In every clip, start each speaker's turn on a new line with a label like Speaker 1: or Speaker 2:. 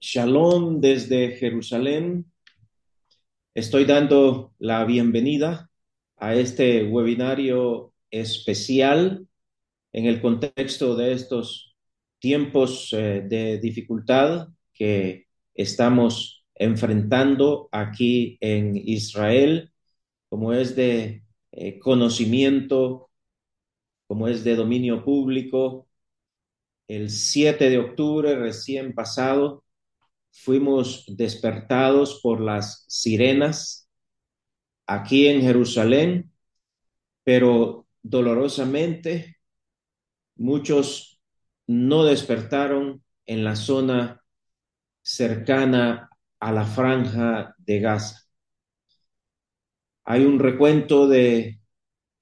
Speaker 1: Shalom desde Jerusalén. Estoy dando la bienvenida a este webinario especial en el contexto de estos tiempos eh, de dificultad que estamos enfrentando aquí en Israel, como es de eh, conocimiento, como es de dominio público. El 7 de octubre recién pasado fuimos despertados por las sirenas aquí en Jerusalén, pero dolorosamente muchos no despertaron en la zona cercana a la franja de Gaza. Hay un recuento de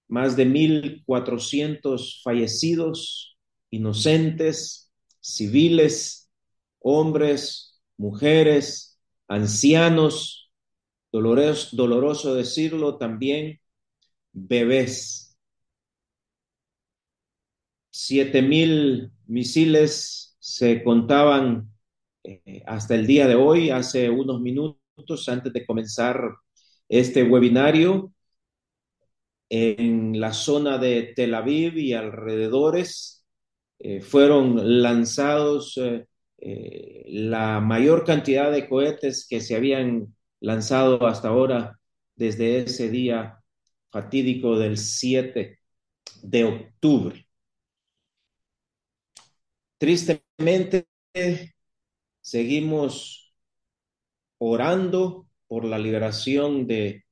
Speaker 1: más de 1.400 fallecidos, inocentes, civiles, hombres, mujeres, ancianos, doloroso, doloroso decirlo también, bebés. Siete mil misiles se contaban eh, hasta el día de hoy, hace unos minutos antes de comenzar este webinario, en la zona de Tel Aviv y alrededores eh, fueron lanzados eh, eh, la mayor cantidad de cohetes que se habían lanzado hasta ahora desde ese día fatídico del 7 de octubre. Tristemente, seguimos orando por la liberación de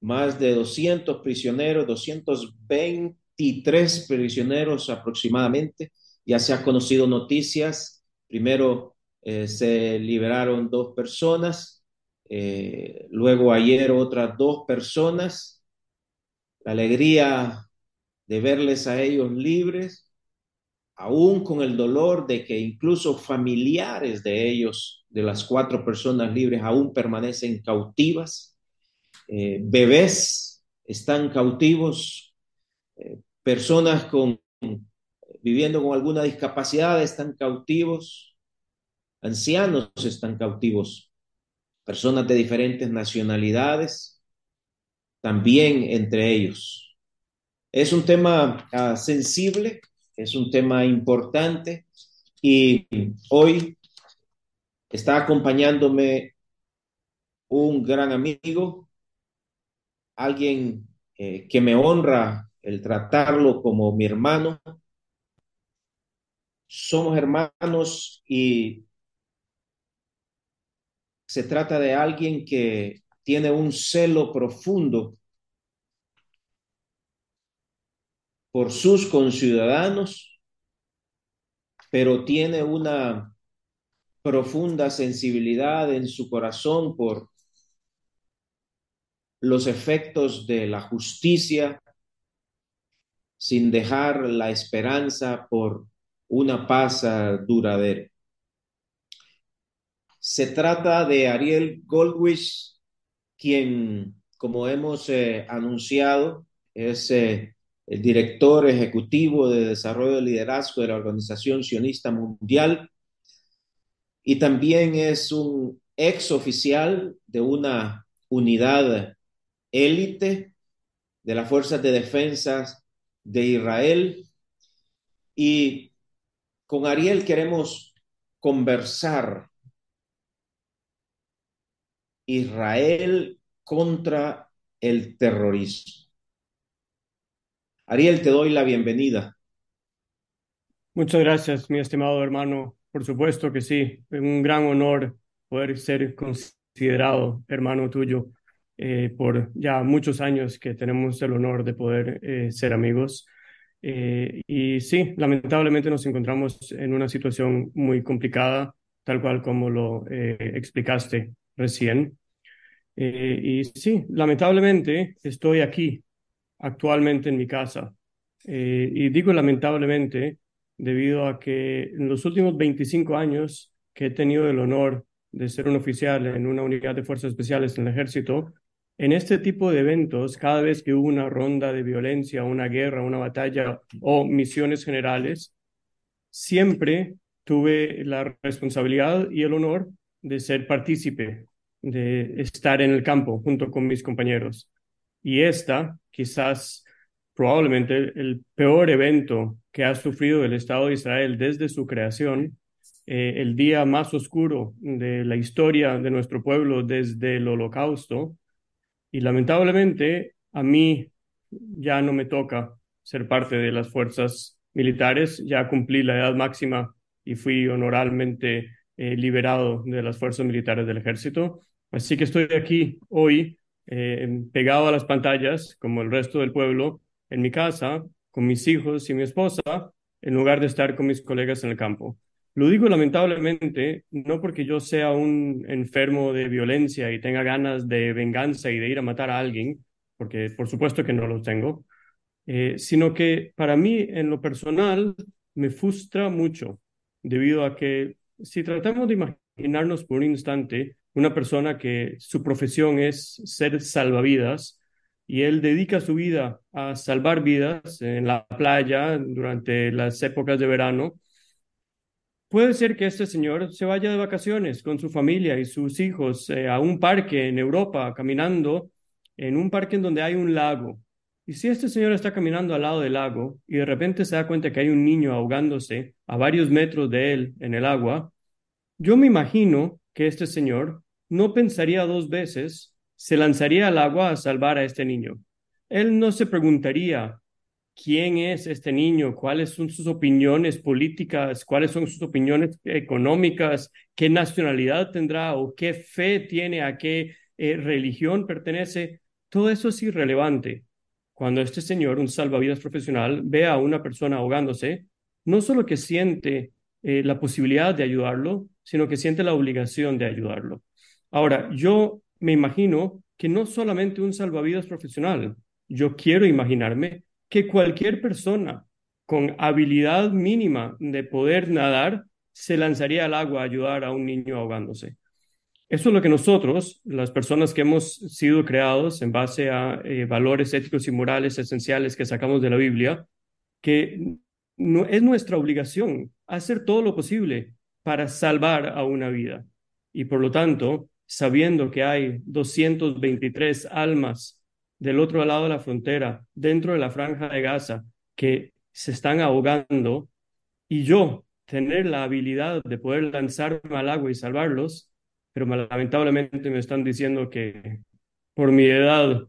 Speaker 1: más de 200 prisioneros, 223 prisioneros aproximadamente. Ya se ha conocido noticias Primero eh, se liberaron dos personas, eh, luego ayer otras dos personas. La alegría de verles a ellos libres, aún con el dolor de que incluso familiares de ellos, de las cuatro personas libres, aún permanecen cautivas. Eh, bebés están cautivos, personas con viviendo con alguna discapacidad están cautivos, ancianos están cautivos, personas de diferentes nacionalidades, también entre ellos. Es un tema uh, sensible, es un tema importante y hoy está acompañándome un gran amigo, alguien eh, que me honra el tratarlo como mi hermano, somos hermanos y se trata de alguien que tiene un celo profundo por sus conciudadanos, pero tiene una profunda sensibilidad en su corazón por los efectos de la justicia, sin dejar la esperanza por una paz duradera. Se trata de Ariel Goldwish, quien, como hemos eh, anunciado, es eh, el director ejecutivo de desarrollo de liderazgo de la Organización Sionista Mundial y también es un ex oficial de una unidad élite de las Fuerzas de Defensa de Israel y con Ariel queremos conversar Israel contra el terrorismo. Ariel, te doy la bienvenida.
Speaker 2: Muchas gracias, mi estimado hermano. Por supuesto que sí, es un gran honor poder ser considerado hermano tuyo eh, por ya muchos años que tenemos el honor de poder eh, ser amigos. Eh, y sí, lamentablemente nos encontramos en una situación muy complicada, tal cual como lo eh, explicaste recién. Eh, y sí, lamentablemente estoy aquí, actualmente en mi casa. y digo lamentablemente debido a que en los últimos 25 años que he tenido el honor de ser un oficial en una unidad de fuerzas especiales en el ejército, en este tipo de eventos, cada vez que hubo una ronda de violencia, una guerra, una batalla o misiones generales, siempre tuve la responsabilidad y el honor de ser partícipe, de estar en el campo junto con mis compañeros. Y esta, quizás, probablemente el peor evento que ha sufrido el Estado de Israel desde su creación, eh, el día más oscuro de la historia de nuestro pueblo desde el holocausto. Y lamentablemente a mí ya no me toca ser parte de las fuerzas militares, ya cumplí la edad máxima y fui honorablemente eh, liberado de las fuerzas militares del ejército. Así que estoy aquí hoy eh, pegado a las pantallas, como el resto del pueblo, en mi casa, con mis hijos y mi esposa, en lugar de estar con mis colegas en el campo. Lo digo lamentablemente, no porque yo sea un enfermo de violencia y tenga ganas de venganza y de ir a matar a alguien, porque por supuesto que no lo tengo, eh, sino que para mí en lo personal me frustra mucho, debido a que si tratamos de imaginarnos por un instante una persona que su profesión es ser salvavidas y él dedica su vida a salvar vidas en la playa durante las épocas de verano, Puede ser que este señor se vaya de vacaciones con su familia y sus hijos eh, a un parque en Europa, caminando en un parque en donde hay un lago. Y si este señor está caminando al lado del lago y de repente se da cuenta que hay un niño ahogándose a varios metros de él en el agua, yo me imagino que este señor no pensaría dos veces, se lanzaría al agua a salvar a este niño. Él no se preguntaría, quién es este niño, cuáles son sus opiniones políticas, cuáles son sus opiniones económicas, qué nacionalidad tendrá o qué fe tiene, a qué eh, religión pertenece. Todo eso es irrelevante. Cuando este señor, un salvavidas profesional, ve a una persona ahogándose, no solo que siente eh, la posibilidad de ayudarlo, sino que siente la obligación de ayudarlo. Ahora, yo me imagino que no solamente un salvavidas profesional, yo quiero imaginarme que cualquier persona con habilidad mínima de poder nadar se lanzaría al agua a ayudar a un niño ahogándose. Eso es lo que nosotros, las personas que hemos sido creados en base a eh, valores éticos y morales esenciales que sacamos de la Biblia, que es nuestra obligación hacer todo lo posible para salvar a una vida. Y por lo tanto, sabiendo que hay 223 almas del otro lado de la frontera, dentro de la franja de Gaza, que se están ahogando, y yo tener la habilidad de poder lanzarme al agua y salvarlos, pero lamentablemente me están diciendo que por mi edad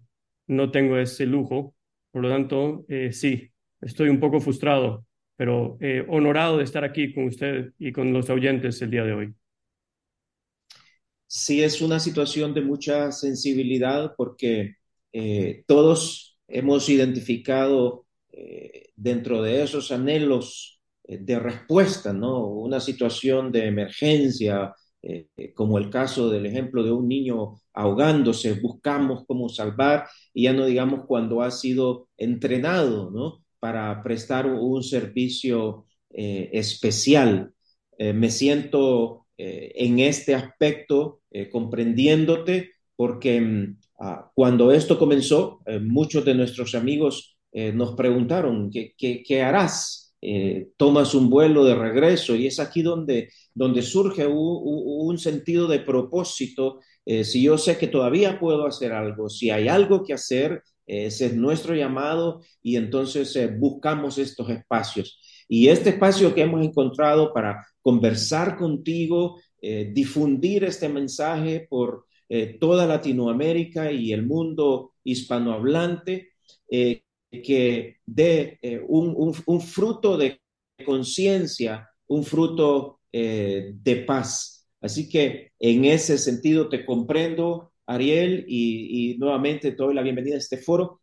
Speaker 2: no tengo ese lujo, por lo tanto, eh, sí, estoy un poco frustrado, pero eh, honorado de estar aquí con usted y con los oyentes el día de hoy.
Speaker 1: Sí, es una situación de mucha sensibilidad porque eh, todos hemos identificado eh, dentro de esos anhelos eh, de respuesta, ¿no? Una situación de emergencia, como el caso del ejemplo de un niño ahogándose, buscamos cómo salvar, y ya no digamos cuando ha sido entrenado, ¿no? Para prestar un servicio especial. me siento en este aspecto comprendiéndote porque mm, Ah, cuando esto comenzó, eh, muchos de nuestros amigos eh, nos preguntaron, ¿qué, qué, harás? Eh, tomas un vuelo de regreso y es aquí donde, donde surge un, sentido de propósito. si yo sé que todavía puedo hacer algo, si hay algo que hacer, ese es nuestro llamado y entonces buscamos estos espacios. Y este espacio que hemos encontrado para conversar contigo, difundir este mensaje por eh, toda Latinoamérica y el mundo hispanohablante, eh, que dé eh, un, fruto de conciencia, un fruto de paz. Así que en ese sentido te comprendo, Ariel, y, y nuevamente te doy la bienvenida a este foro.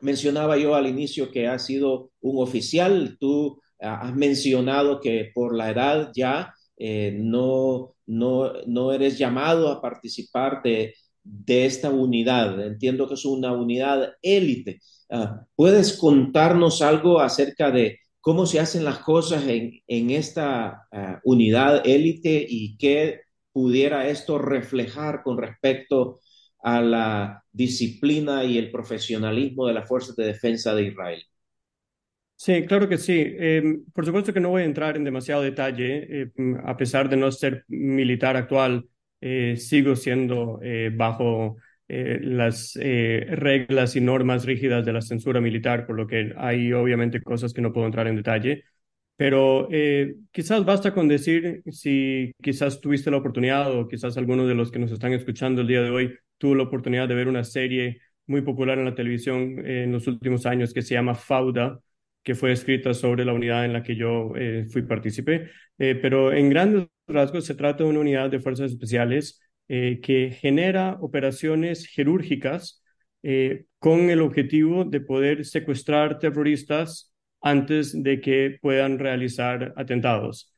Speaker 1: Mencionaba yo al inicio que has sido un oficial, tú ah, has mencionado que por la edad ya eh, no, no, no eres llamado a participar de, de esta unidad. Entiendo que es una unidad élite. Ah, ¿Puedes contarnos algo acerca de cómo se hacen las cosas en, en esta ah, unidad élite y qué pudiera esto reflejar con respecto a la disciplina y el profesionalismo de las fuerzas de defensa de Israel?
Speaker 2: Sí, claro que sí. Eh, por supuesto que no voy a entrar en demasiado detalle, eh, a pesar de no ser militar actual, eh, sigo siendo eh, bajo eh, las reglas y normas rígidas de la censura militar, por lo que hay obviamente cosas que no puedo entrar en detalle. Pero quizás basta con decir si quizás tuviste la oportunidad o quizás alguno de los que nos están escuchando el día de hoy tuvo la oportunidad de ver una serie muy popular en la televisión en los últimos años que se llama Fauda, que fue escrita sobre la unidad en la que yo eh, fui partícipe. Eh, pero en grandes rasgos se trata de una unidad de fuerzas especiales eh, que genera operaciones quirúrgicas con el objetivo de poder secuestrar terroristas antes de que puedan realizar atentados.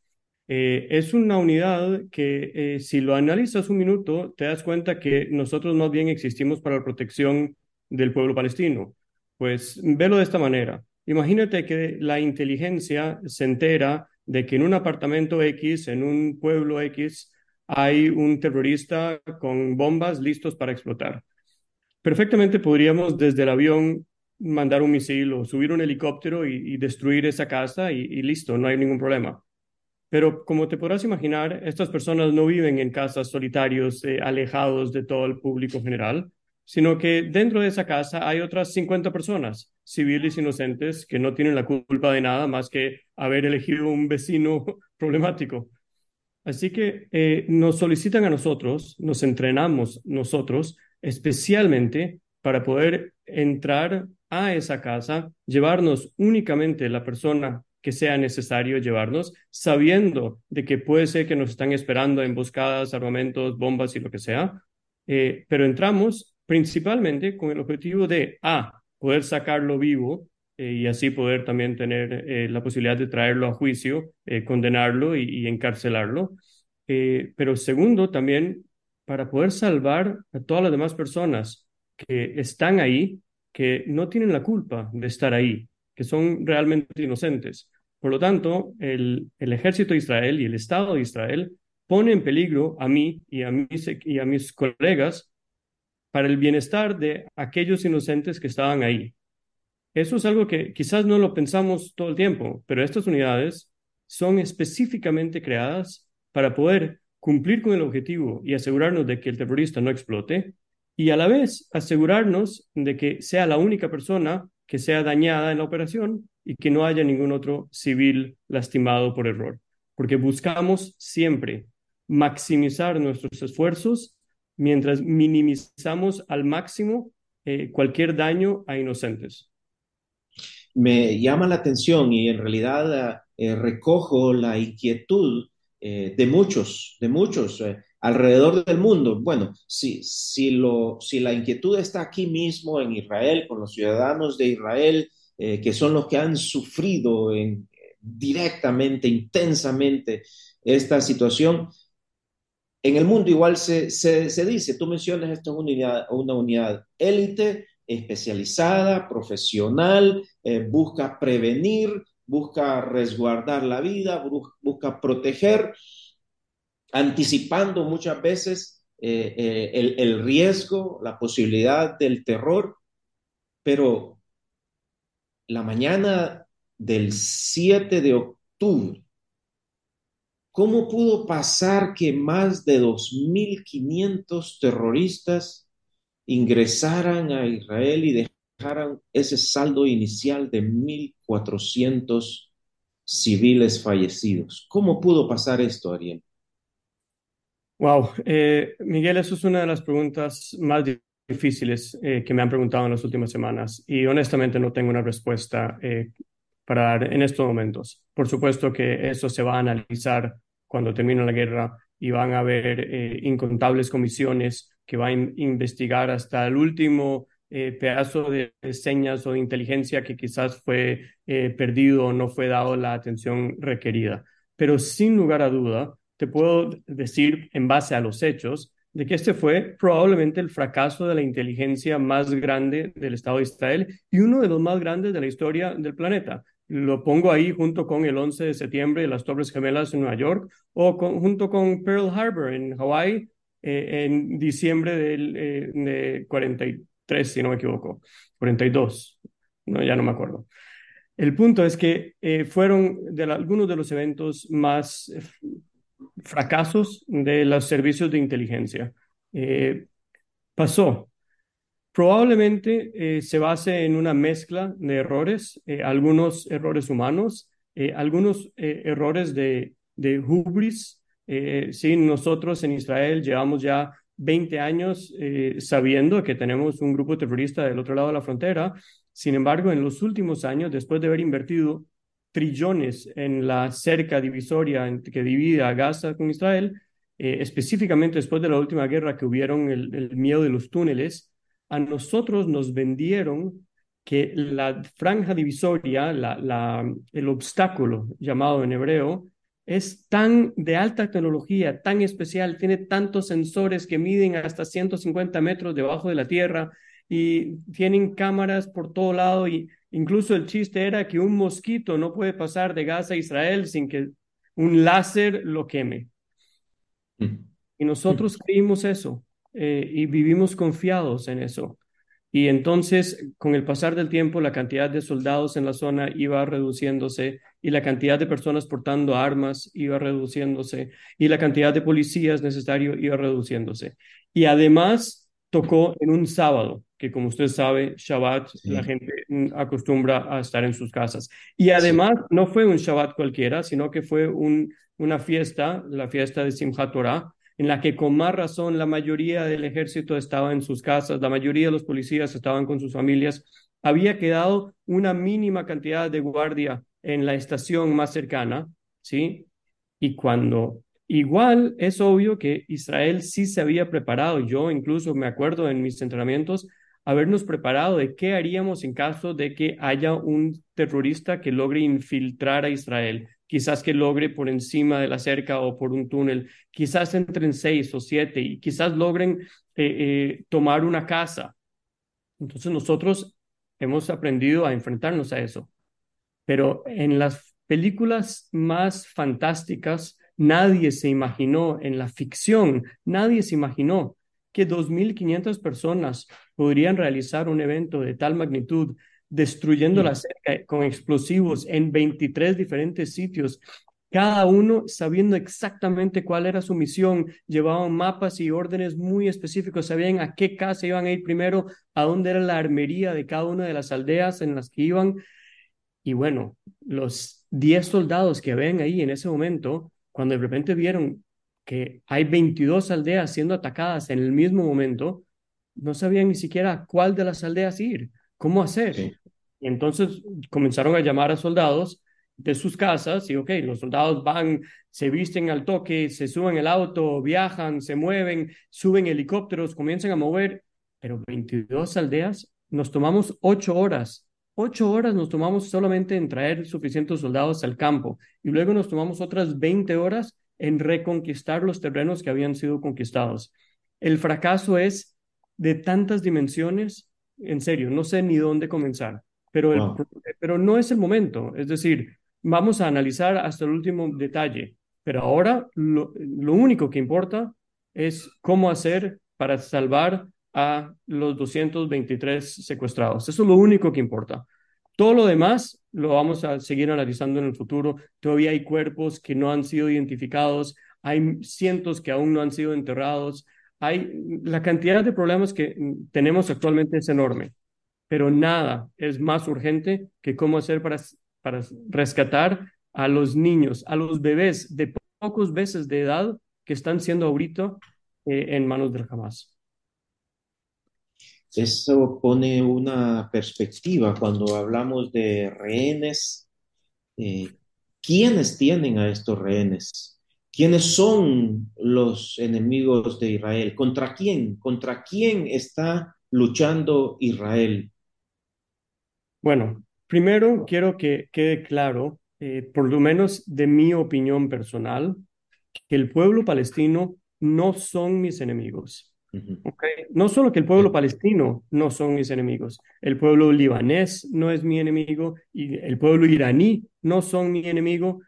Speaker 2: Es una unidad que si lo analizas un minuto, te das cuenta que nosotros más bien existimos para la protección del pueblo palestino. Pues velo de esta manera. Imagínate que la inteligencia se entera de que en un apartamento X, en un pueblo X, hay un terrorista con bombas listos para explotar. Perfectamente podríamos desde el avión mandar un misil o subir un helicóptero y, destruir esa casa y, y, listo, no hay ningún problema. Pero como te podrás imaginar, estas personas no viven en casas solitarios, eh, alejados de todo el público general, sino que dentro de esa casa hay otras 50 personas, civiles inocentes, que no tienen la culpa de nada más que haber elegido un vecino problemático. Así que eh, nos solicitan a nosotros, nos entrenamos nosotros, especialmente para poder entrar a esa casa, llevarnos únicamente la persona que sea necesario llevarnos, sabiendo de que puede ser que nos están esperando emboscadas, armamentos, bombas y lo que sea, eh, pero entramos principalmente con el objetivo de, A, poder sacarlo vivo eh, y así poder también tener eh, la posibilidad de traerlo a juicio, eh, condenarlo y, y encarcelarlo, pero segundo, también para poder salvar a todas las demás personas que están ahí que no tienen la culpa de estar ahí, que son realmente inocentes. Por lo tanto, el, el ejército de Israel y el Estado de Israel pone en peligro a mí y a mis, y a mis colegas para el bienestar de aquellos inocentes que estaban ahí. Eso es algo que quizás no lo pensamos todo el tiempo, pero estas unidades son específicamente creadas para poder cumplir con el objetivo y asegurarnos de que el terrorista no explote y a la vez asegurarnos de que sea la única persona que sea dañada en la operación y que no haya ningún otro civil lastimado por error, porque buscamos siempre maximizar nuestros esfuerzos mientras minimizamos al máximo eh, cualquier daño a inocentes.
Speaker 1: Me llama la atención y en realidad eh, recojo la inquietud eh, de muchos, de muchos eh, alrededor del mundo. Bueno, si, si, lo, si la inquietud está aquí mismo en Israel, con los ciudadanos de Israel, eh, que son los que han sufrido en, directamente, intensamente esta situación, en el mundo igual se, se, se dice, tú mencionas esto una unidad élite, especializada, profesional, eh, busca prevenir, busca resguardar la vida, busca proteger, anticipando muchas veces eh, eh, el, el, riesgo, la posibilidad del terror, pero la mañana del 7 de octubre, ¿cómo pudo pasar que más de 2.500 terroristas ingresaran a Israel y dejaran ese saldo inicial de 1.400 civiles fallecidos. ¿Cómo pudo pasar esto, Ariel?
Speaker 2: Wow, eh, Miguel, eso es una de las preguntas más difíciles eh, que me han preguntado en las últimas semanas y honestamente no tengo una respuesta eh, para dar en estos momentos. Por supuesto que eso se va a analizar cuando termine la guerra y van a haber eh, incontables comisiones que van a investigar hasta el último eh, pedazo de, señas o de inteligencia que quizás fue eh, perdido o no fue dado la atención requerida. Pero sin lugar a duda, te puedo decir en base a los hechos de que este fue probablemente el fracaso de la inteligencia más grande del Estado de Israel y uno de los más grandes de la historia del planeta. Lo pongo ahí junto con el 11 de septiembre de las Torres Gemelas en Nueva York o junto con Pearl Harbor en Hawái eh, en diciembre del eh, de 43, si no me equivoco, 42, no, ya no me acuerdo. El punto es que eh, fueron de algunos de los eventos más fracasos de los servicios de inteligencia. Pasó. Probablemente se base en una mezcla de errores, algunos errores humanos, algunos errores de, de hubris. sí, nosotros en Israel llevamos ya 20 años sabiendo que tenemos un grupo terrorista del otro lado de la frontera sin embargo, en los últimos años, después de haber invertido trillones en la cerca divisoria que divide a Gaza con Israel, eh, específicamente después de la última guerra que hubieron el, miedo de los túneles, a nosotros nos vendieron que la franja divisoria, la, el obstáculo llamado en hebreo, es tan de alta tecnología, tan especial, tiene tantos sensores que miden hasta 150 metros debajo de la tierra, y tienen cámaras por todo lado y incluso el chiste era que un mosquito no puede pasar de Gaza a Israel sin que un láser lo queme. Mm. Y nosotros creímos eso eh, y vivimos confiados en eso. Y entonces, con el pasar del tiempo, la cantidad de soldados en la zona iba reduciéndose y la cantidad de personas portando armas iba reduciéndose y la cantidad de policías necesario iba reduciéndose. Y además tocó en un sábado que como usted sabe, Shabbat la gente mm, acostumbra a estar en sus casas. Y además no fue un Shabbat cualquiera, sino que fue un, una fiesta, la fiesta de Simchat Torah, en la que con más razón la mayoría del ejército estaba en sus casas, la mayoría de los policías estaban con sus familias. Había quedado una mínima cantidad de guardia en la estación más cercana, ¿sí? Y cuando igual es obvio que Israel sí se había preparado, yo incluso me acuerdo en mis entrenamientos, habernos preparado de qué haríamos en caso de que haya un terrorista que logre infiltrar a Israel, quizás que logre por encima de la cerca o por un túnel, quizás entren seis o siete y quizás logren eh, eh, tomar una casa. Entonces nosotros hemos aprendido a enfrentarnos a eso. Pero en las películas más fantásticas, nadie se imaginó, en la ficción, nadie se imaginó que 2.500 personas podrían realizar un evento de tal magnitud, destruyendo la cerca con explosivos en 23 diferentes sitios, cada uno sabiendo exactamente cuál era su misión, llevaban mapas y órdenes muy específicos, sabían a qué casa iban a ir primero, a dónde era la armería de cada una de las aldeas en las que iban. Y bueno, los 10 soldados que ven ahí en ese momento, cuando de repente vieron que hay 22 aldeas siendo atacadas en el mismo momento, no sabían ni siquiera cuál de las aldeas ir, cómo hacer. Y entonces comenzaron a llamar a soldados de sus casas y, ok, los soldados van, se visten al toque, se suben el auto, viajan, se mueven, suben helicópteros, comienzan a mover, pero 22 aldeas, nos tomamos ocho horas. Ocho horas nos tomamos solamente en traer suficientes soldados al campo y luego nos tomamos otras 20 horas en reconquistar los terrenos que habían sido conquistados. El fracaso es de tantas dimensiones, en serio, no sé ni dónde comenzar, pero, pero no es el momento. Es decir, vamos a analizar hasta el último detalle, pero ahora lo, lo único que importa es cómo hacer para salvar a los 223 secuestrados. Eso es lo único que importa. Todo lo demás lo vamos a seguir analizando en el futuro. Todavía hay cuerpos que no han sido identificados, hay cientos que aún no han sido enterrados. Hay la cantidad de problemas que tenemos actualmente es enorme, pero nada es más urgente que cómo hacer para, para rescatar a los niños, a los bebés de pocos meses de edad que están siendo ahorita eh, en manos del Hamas.
Speaker 1: Eso pone una perspectiva cuando hablamos de rehenes. Eh, ¿Quiénes tienen a estos rehenes? ¿Quiénes son los enemigos de Israel? ¿Contra quién? ¿Contra quién está luchando Israel?
Speaker 2: Bueno, primero quiero que quede claro, eh, por lo menos de mi opinión personal, que el pueblo palestino no son mis enemigos. No solo que el pueblo palestino no son mis enemigos, el pueblo libanés no es mi enemigo y el pueblo iraní no son mi enemigo.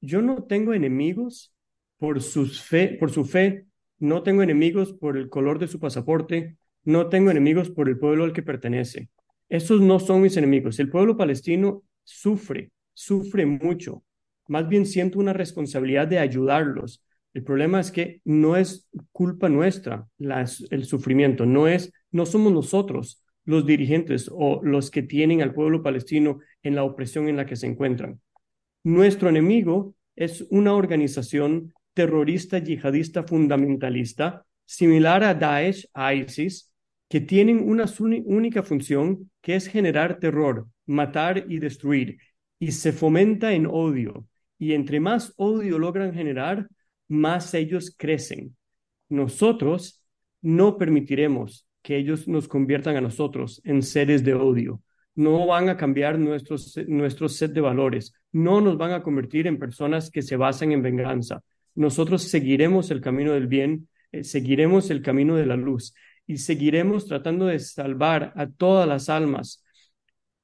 Speaker 2: Yo no tengo enemigos por, sus fe, por su fe, no tengo enemigos por el color de su pasaporte, no tengo enemigos por el pueblo al que pertenece. Esos no son mis enemigos. El pueblo palestino sufre, sufre mucho. Más bien siento una responsabilidad de ayudarlos. El problema es que no es culpa nuestra el sufrimiento, no es, no somos nosotros los dirigentes o los que tienen al pueblo palestino en la opresión en la que se encuentran. Nuestro enemigo es una organización terrorista yihadista fundamentalista similar a Daesh, a ISIS, que tienen una única función que es generar terror, matar y destruir, y se fomenta en odio. Y entre más odio logran generar, más ellos crecen. Nosotros no permitiremos que ellos nos conviertan a nosotros en seres de odio. No van a cambiar nuestros, nuestros set de valores. No nos van a convertir en personas que se basan en venganza. Nosotros seguiremos el camino del bien, eh, seguiremos el camino de la luz y seguiremos tratando de salvar a todas las almas.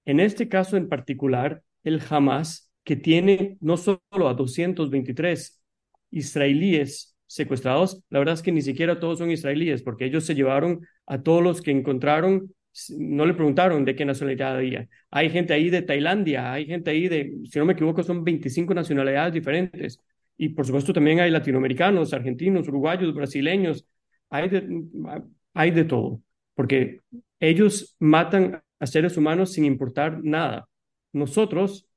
Speaker 2: En este caso en particular, el Hamas, que tiene no solo a 223 israelíes secuestrados, la verdad es que ni siquiera todos son israelíes, porque ellos se llevaron a todos los que encontraron, no le preguntaron de qué nacionalidad había. Hay gente ahí de Tailandia, hay gente ahí de, si no me equivoco, son 25 nacionalidades diferentes. Y por supuesto también hay latinoamericanos, argentinos, uruguayos, brasileños, hay de, hay de todo, porque ellos matan a seres humanos sin importar nada. Nosotros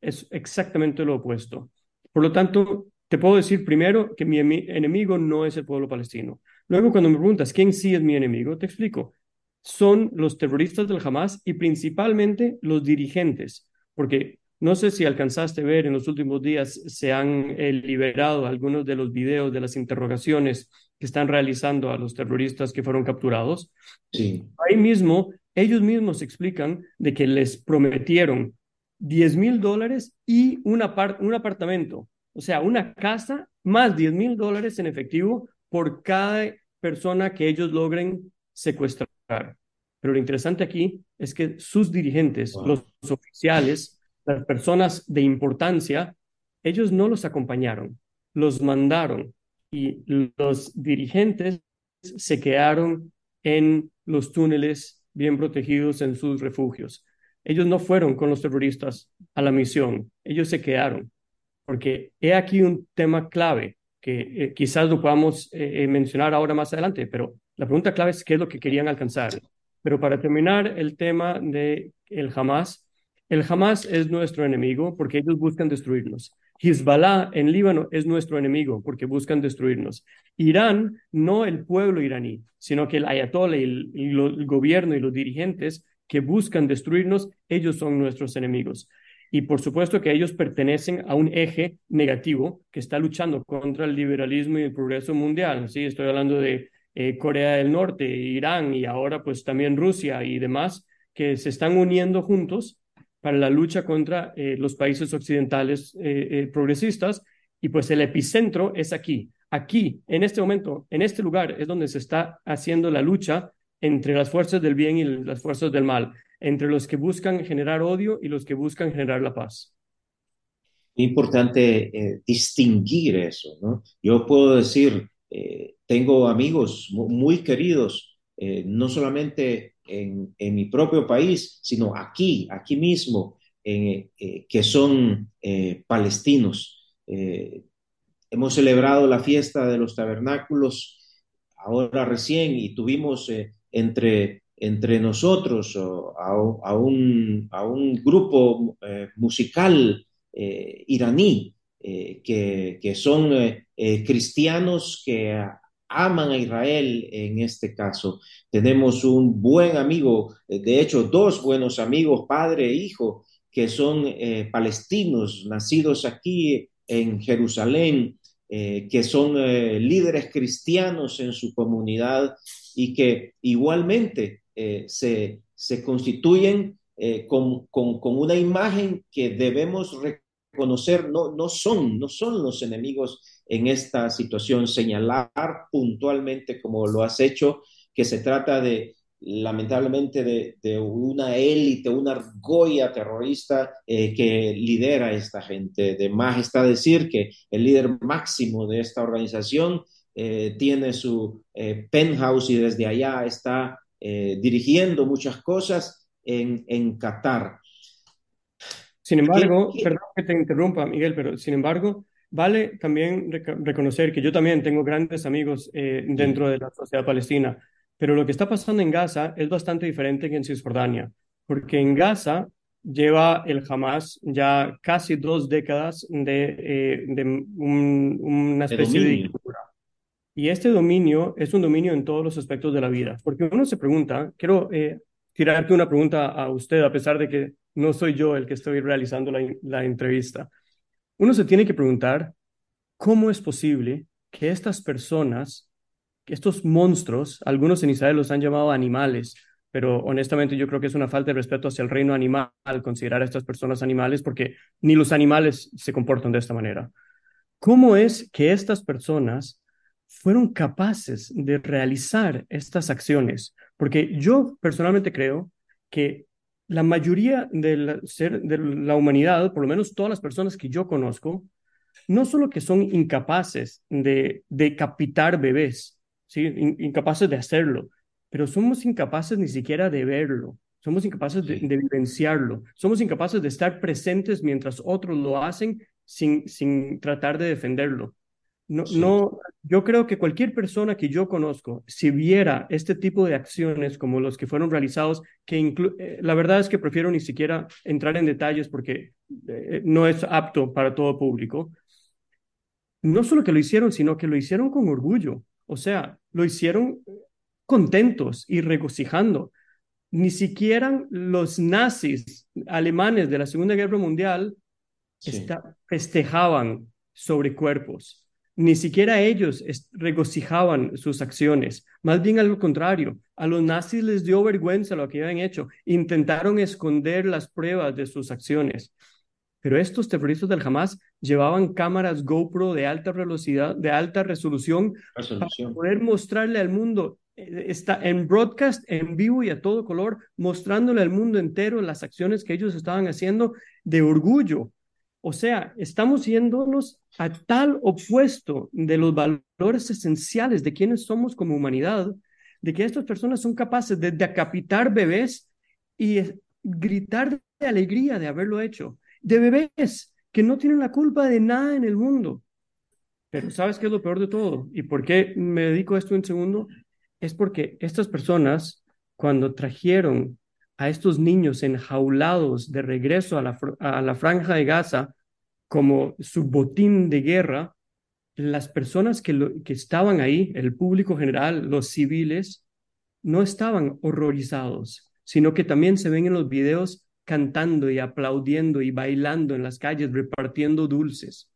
Speaker 2: es exactamente lo opuesto. Por lo tanto, te puedo decir primero que mi enemigo no es el pueblo palestino. Luego, cuando me preguntas quién sí es mi enemigo, te explico. Son los terroristas del Hamas y principalmente los dirigentes, porque no sé si alcanzaste a ver en los últimos días, se han eh, liberado algunos de los videos de las interrogaciones que están realizando a los terroristas que fueron capturados.
Speaker 1: Sí.
Speaker 2: Ahí mismo, ellos mismos explican de que les prometieron 10 mil dólares y un apartamento, o sea, una casa más 10 mil dólares en efectivo por cada persona que ellos logren secuestrar. Pero lo interesante aquí es que sus dirigentes, los oficiales, las personas de importancia, ellos no los acompañaron, los mandaron y los dirigentes se quedaron en los túneles bien protegidos en sus refugios. Ellos no fueron con los terroristas a la misión, ellos se quedaron, porque he aquí un tema clave que eh, quizás lo podamos eh, eh, mencionar ahora más adelante, pero la pregunta clave es qué es lo que querían alcanzar. Pero para terminar el tema de el Hamas, el Hamas es nuestro enemigo porque ellos buscan destruirnos. Hezbollah en Líbano es nuestro enemigo porque buscan destruirnos. Irán, no el pueblo iraní, sino que el ayatollah y el, gobierno y los dirigentes que buscan destruirnos, ellos son nuestros enemigos. Y por supuesto que ellos pertenecen a un eje negativo que está luchando contra el liberalismo y el progreso mundial. Sí, estoy hablando de eh, Corea del Norte, Irán y ahora pues también Rusia y demás que se están uniendo juntos para la lucha contra eh, los países occidentales eh, eh, progresistas y pues el epicentro es aquí. Aquí, en este momento, en este lugar es donde se está haciendo la lucha entre las fuerzas del bien y las fuerzas del mal, entre los que buscan generar odio y los que buscan generar la paz.
Speaker 1: Importante distinguir eso, ¿no? Yo puedo decir, tengo amigos muy queridos, no solamente en, mi propio país, sino aquí, aquí mismo, eh, que son eh, palestinos. Eh, hemos celebrado la fiesta de los tabernáculos ahora recién y tuvimos entre, entre nosotros a, un, a un grupo musical iraní que, que, son cristianos que aman a Israel en este caso. Tenemos un buen amigo, eh, de hecho, dos buenos amigos, padre e hijo, que son eh, palestinos, nacidos aquí en Jerusalén, eh, que son líderes cristianos en su comunidad y que igualmente se, se, constituyen con, con, con, una imagen que debemos reconocer, no, no, son, no son los enemigos en esta situación, señalar puntualmente, como lo has hecho, que se trata de, lamentablemente, de, una élite, una argolla terrorista eh, que lidera a esta gente. De más está decir que el líder máximo de esta organización eh, tiene su eh, penthouse y desde allá está dirigiendo muchas cosas en, en Qatar.
Speaker 2: Sin embargo, perdón que te interrumpa, Miguel, pero sin embargo, vale también reconocer que yo también tengo grandes amigos eh, dentro de la sociedad palestina, pero lo que está pasando en Gaza es bastante diferente que en Cisjordania, porque en Gaza lleva el Hamas ya casi dos décadas de, eh, de una especie de, dictadura. Y este dominio es un dominio en todos los aspectos de la vida, porque uno se pregunta, quiero eh, tirarte una pregunta a usted, a pesar de que no soy yo el que estoy realizando la, entrevista. Uno se tiene que preguntar, ¿cómo es posible que estas personas, estos monstruos, algunos en Israel los han llamado animales, pero honestamente yo creo que es una falta de respeto hacia el reino animal considerar a estas personas animales porque ni los animales se comportan de esta manera. ¿Cómo es que estas personas fueron capaces de realizar estas acciones? Porque yo personalmente creo que la mayoría de ser, de la humanidad, por lo menos todas las personas que yo conozco, no solo que son incapaces de decapitar bebés, ¿sí? incapaces de hacerlo, pero somos incapaces ni siquiera de verlo, somos incapaces de, vivenciarlo, somos incapaces de estar presentes mientras otros lo hacen sin, sin tratar de defenderlo. No, no, yo creo que cualquier persona que yo conozco, si viera este tipo de acciones como los que fueron realizados, que eh, la verdad es que prefiero ni siquiera entrar en detalles porque eh, no es apto para todo público, no solo que lo hicieron, sino que lo hicieron con orgullo. O sea, lo hicieron contentos y regocijando. Ni siquiera los nazis alemanes de la Segunda Guerra Mundial festejaban sobre cuerpos. Ni siquiera ellos regocijaban sus acciones. Más bien al contrario, a los nazis les dio vergüenza lo que habían hecho. Intentaron esconder las pruebas de sus acciones. Pero estos terroristas del Hamas llevaban cámaras GoPro de alta velocidad, de alta resolución, para poder mostrarle al mundo, eh, está en broadcast, en vivo y a todo color, mostrándole al mundo entero las acciones que ellos estaban haciendo de orgullo. O sea, estamos yéndonos a tal opuesto de los valores esenciales de quienes somos como humanidad, de que estas personas son capaces de decapitar bebés y gritar de alegría de haberlo hecho de bebés que no tienen la culpa de nada en el mundo. Pero ¿sabes qué es lo peor de todo? ¿Y por qué me dedico a esto en segundo? Es porque estas personas, cuando trajeron a estos niños enjaulados de regreso a la, a la franja de Gaza como su botín de guerra, las personas que, que estaban ahí, el público general, los civiles, no estaban horrorizados, sino que también se ven en los videos cantando y aplaudiendo y bailando en las calles, repartiendo dulces.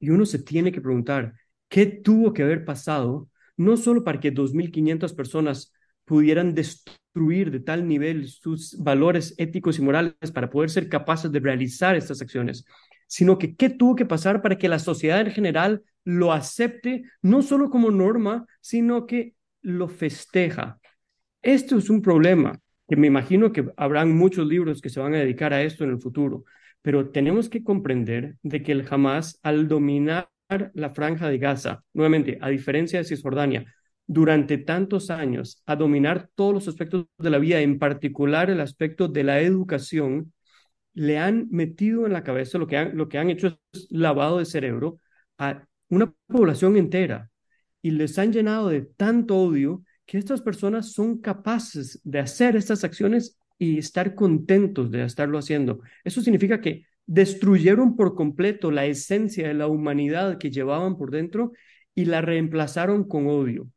Speaker 2: Y uno se tiene que preguntar, ¿qué tuvo que haber pasado? No solo para que 2.500 personas pudieran destruir de tal nivel sus valores éticos y morales para poder ser capaces de realizar estas acciones, sino que qué tuvo que pasar para que la sociedad en general lo acepte no solo como norma, sino que lo festeja. Esto es un problema que me imagino que habrán muchos libros que se van a dedicar a esto en el futuro, pero tenemos que comprender de que el Hamas, al dominar la franja de Gaza, nuevamente, a diferencia de Cisjordania, durante tantos años, a dominar todos los aspectos de la vida, en particular el aspecto de la educación, le han metido en la cabeza lo que han, lo que han hecho es lavado de cerebro a una población entera y les han llenado de tanto odio que estas personas son capaces de hacer estas acciones y estar contentos de estarlo haciendo. Eso significa que destruyeron por completo la esencia de la humanidad que llevaban por dentro y la reemplazaron con odio.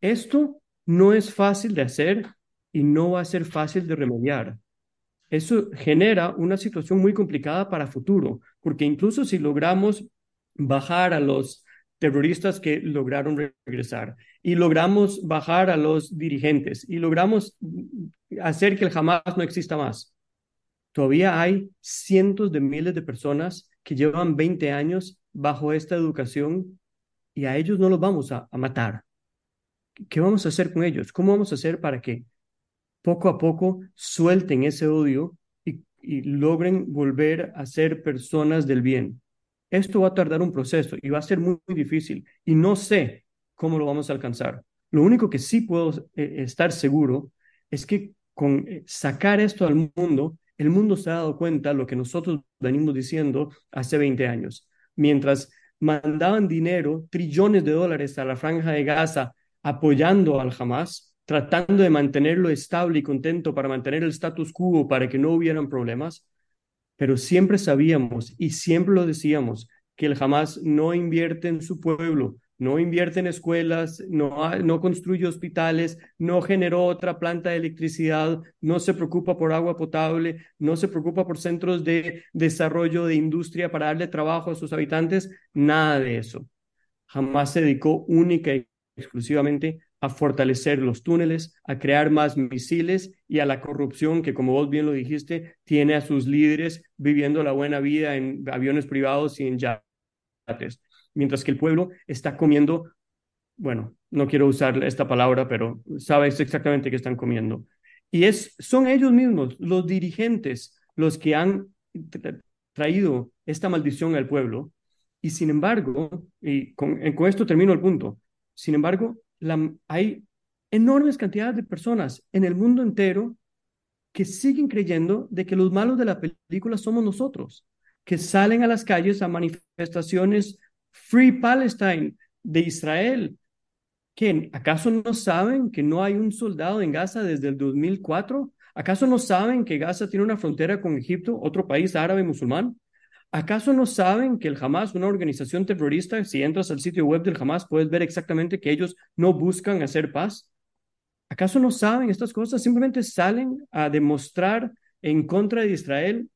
Speaker 2: Esto no es fácil de hacer y no va a ser fácil de remediar. Eso genera una situación muy complicada para futuro, porque incluso si logramos bajar a los terroristas que lograron regresar y logramos bajar a los dirigentes y logramos hacer que el Hamas no exista más. Todavía hay cientos de miles de personas que llevan 20 años bajo esta educación y a ellos no los vamos a, matar. ¿Qué vamos a hacer con ellos? ¿Cómo vamos a hacer para que poco a poco suelten ese odio y, logren volver a ser personas del bien? Esto va a tardar un proceso y va a ser muy, difícil y no sé cómo lo vamos a alcanzar. Lo único que sí puedo eh, estar seguro es que con eh, sacar esto al mundo el mundo se ha dado cuenta de lo que nosotros venimos diciendo hace 20 años. Mientras mandaban dinero, trillones de dólares a la franja de Gaza apoyando al Hamas, tratando de mantenerlo estable y contento para mantener el status quo, para que no hubieran problemas, pero siempre sabíamos y siempre lo decíamos que el Hamas no invierte en su pueblo, no invierte en escuelas, no, no construye hospitales, no generó otra planta de electricidad, no se preocupa por agua potable, no se preocupa por centros de desarrollo de industria para darle trabajo a sus habitantes, nada de eso. Jamás se dedicó única y exclusivamente a fortalecer los túneles, a crear más misiles y a la corrupción que, como vos bien lo dijiste, tiene a sus líderes viviendo la buena vida en aviones privados y en yates mientras que el pueblo está comiendo, bueno, no quiero usar esta palabra, pero sabes exactamente qué están comiendo. Y es, son ellos mismos, los dirigentes, los que han traído esta maldición al pueblo. Y sin embargo, y con, con esto termino el punto, sin embargo, hay enormes cantidades de personas en el mundo entero que siguen creyendo de que los malos de la película somos nosotros, que salen a las calles a manifestaciones Free Palestine de Israel. ¿Qué? ¿Acaso no saben que no hay un soldado en Gaza desde el 2004? ¿Acaso no saben que Gaza tiene una frontera con Egipto, otro país árabe musulmán? ¿Acaso no saben que el Hamas, una organización terrorista, si entras al sitio web del Hamas, puedes ver exactamente que ellos no buscan hacer paz? ¿Acaso no saben estas cosas? Simplemente salen a demostrar en contra de Israel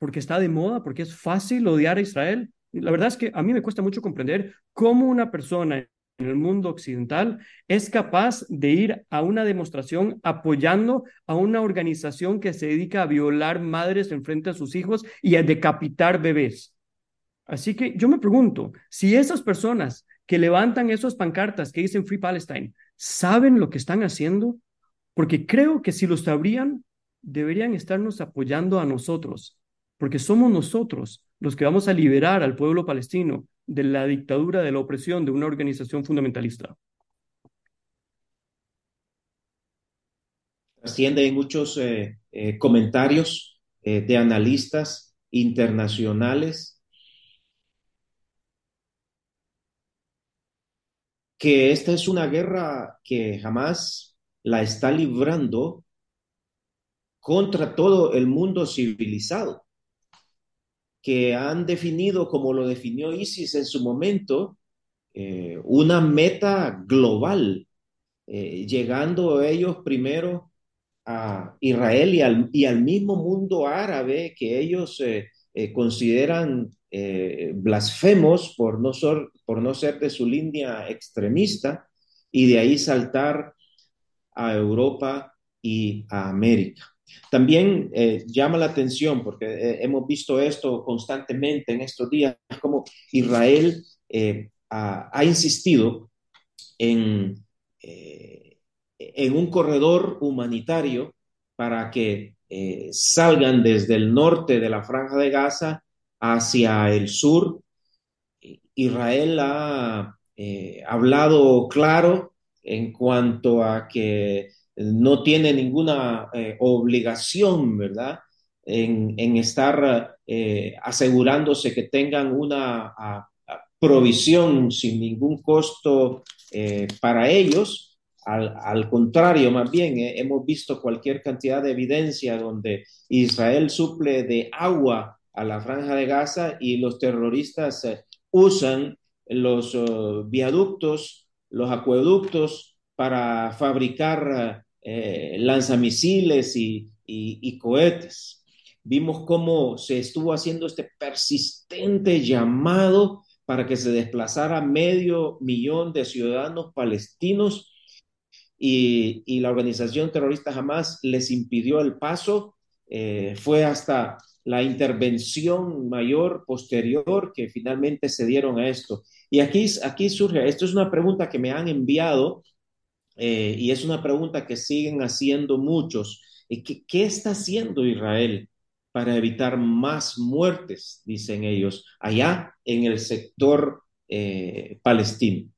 Speaker 2: porque está de moda, porque es fácil odiar a Israel. La verdad es que a mí me cuesta mucho comprender cómo una persona en el mundo occidental es capaz de ir a una demostración apoyando a una organización que se dedica a violar madres en frente a sus hijos y a decapitar bebés. Así que yo me pregunto, si esas personas que levantan esas pancartas que dicen Free Palestine saben lo que están haciendo, porque creo que si lo sabrían, deberían estarnos apoyando a nosotros, porque somos nosotros los que vamos a liberar al pueblo palestino de la dictadura, de la opresión de una organización fundamentalista.
Speaker 1: Trasciende en muchos eh, eh, comentarios eh, de analistas internacionales que esta es una guerra que jamás la está librando contra todo el mundo civilizado que han definido, como lo definió ISIS en su momento, eh, una meta global, eh, llegando ellos primero a Israel y al, y al, mismo mundo árabe que ellos eh, consideran blasfemos por no, por no ser de su línea extremista y de ahí saltar a Europa y a América. También eh, llama la atención, porque eh, hemos visto esto constantemente en estos días, como Israel eh, ha, insistido en, en un corredor humanitario para que salgan desde el norte de la franja de Gaza hacia el sur. Israel ha hablado claro en cuanto a que no tiene ninguna eh, obligación, ¿verdad? En, estar eh, asegurándose que tengan una provisión sin ningún costo eh, para ellos. Al, contrario, más bien, hemos visto cualquier cantidad de evidencia donde Israel suple de agua a la franja de Gaza y los terroristas usan los viaductos, los acueductos para fabricar eh, lanzamisiles y, cohetes. Vimos cómo se estuvo haciendo este persistente llamado para que se desplazara medio millón de ciudadanos palestinos y, y la organización terrorista jamás les impidió el paso. Eh, fue hasta la intervención mayor posterior que finalmente se dieron a esto. Y aquí, aquí surge, esto es una pregunta que me han enviado eh, y es una pregunta que siguen haciendo muchos. ¿Qué, ¿Qué, está haciendo Israel para evitar más muertes, dicen ellos, allá en el sector eh, palestino?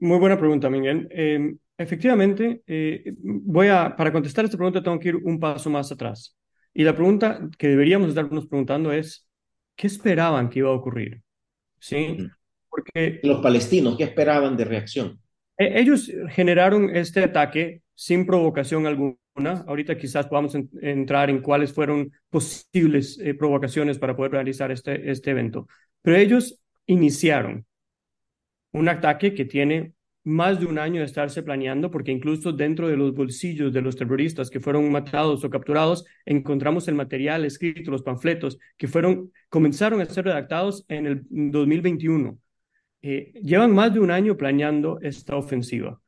Speaker 2: Muy buena pregunta, Miguel. Em, efectivamente, eh, voy a, para contestar esta pregunta tengo que ir un paso más atrás. Y la pregunta que deberíamos estarnos preguntando es, ¿qué esperaban que iba a ocurrir? ¿Sí?
Speaker 1: Porque los palestinos, ¿qué esperaban de reacción?
Speaker 2: E-, ellos generaron este ataque sin provocación alguna. Ahorita quizás podamos entrar en cuáles fueron posibles eh, provocaciones para poder realizar este, este evento. Pero ellos iniciaron un ataque que tiene más de un año de estarse planeando, porque incluso dentro de los bolsillos de los terroristas que fueron matados o capturados, encontramos el material escrito, los panfletos, que fueron, comenzaron a ser redactados en el 2021. Eh, llevan más de un año planeando esta ofensiva.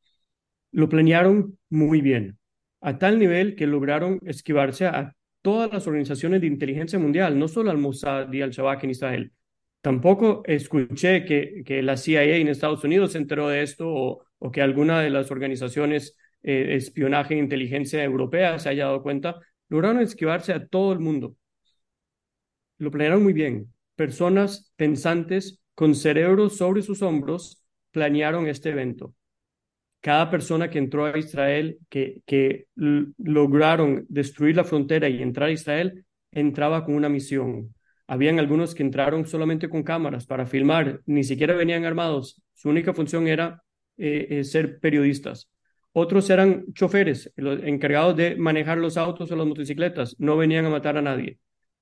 Speaker 2: Lo planearon muy bien, a tal nivel que lograron esquivarse a todas las organizaciones de inteligencia mundial, no solo al Mossad y al Shabak en Israel, Tampoco escuché que, la CIA en Estados Unidos se enteró de esto o, que alguna de las organizaciones eh, espionaje e inteligencia europea se haya dado cuenta. Lograron esquivarse a todo el mundo. Lo planearon muy bien. Personas pensantes con cerebros sobre sus hombros planearon este evento. Cada persona que entró a Israel, que, lograron destruir la frontera y entrar a Israel, entraba con una misión habían algunos que entraron solamente con cámaras para filmar, ni siquiera venían armados. Su única función era eh, eh, ser periodistas. Otros eran choferes, encargados de manejar los autos o las motocicletas, no venían a matar a nadie.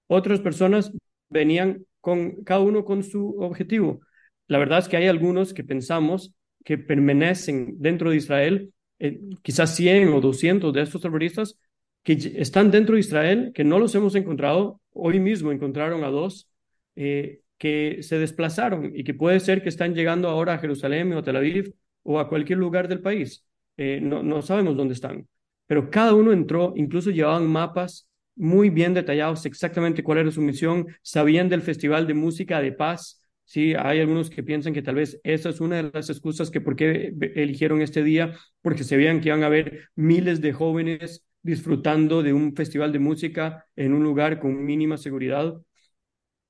Speaker 2: Otras personas venían con cada uno con su objetivo. La verdad es que hay algunos que pensamos que permanecen dentro de Israel, eh, quizás 100 o 200 de estos terroristas que están dentro de Israel, que no los hemos encontrado. Hoy mismo encontraron a dos eh, que se desplazaron y que puede ser que están llegando ahora a Jerusalén o a Tel Aviv o a cualquier lugar del país. Eh, no, no sabemos dónde están. Pero cada uno entró, incluso llevaban mapas muy bien detallados exactamente cuál era su misión, sabían del Festival de Música de Paz. Sí, hay algunos que piensan que tal vez esa es una de las excusas que por qué eligieron este día, porque se veían que iban a haber miles de jóvenes disfrutando de un festival de música en un lugar con mínima seguridad.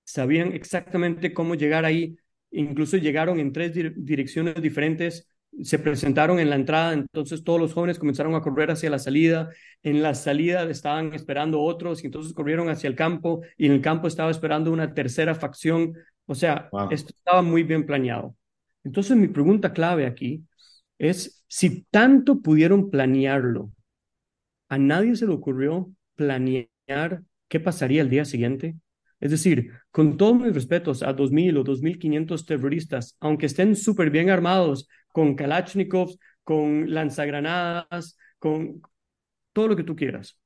Speaker 2: Sabían exactamente cómo llegar ahí, incluso llegaron en tres direcciones diferentes, se presentaron en la entrada, entonces todos los jóvenes comenzaron a correr hacia la salida, en la salida estaban esperando otros y entonces corrieron hacia el campo y en el campo estaba esperando una tercera facción, o sea, esto estaba muy bien planeado. Entonces mi pregunta clave aquí es si tanto pudieron planearlo a nadie se le ocurrió planear qué pasaría el día siguiente. Es decir, con todos mis respetos a 2.000 o 2.500 terroristas, aunque estén súper bien armados, con Kalashnikovs, con lanzagranadas, con todo lo que tú quieras.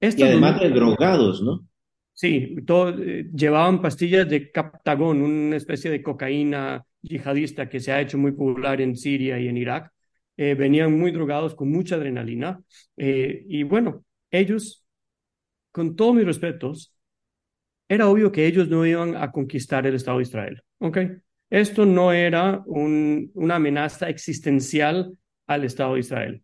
Speaker 1: y además de drogados, ¿no?
Speaker 2: Sí, todo, eh, llevaban pastillas de Captagón, una especie de cocaína yihadista que se ha hecho muy popular en Siria y en Irak. Eh, venían muy drogados con mucha adrenalina. Eh, y bueno, ellos, con todos mis respetos, era obvio que ellos no iban a conquistar el Estado de Israel. ¿ok? Esto no era una amenaza existencial al Estado de Israel.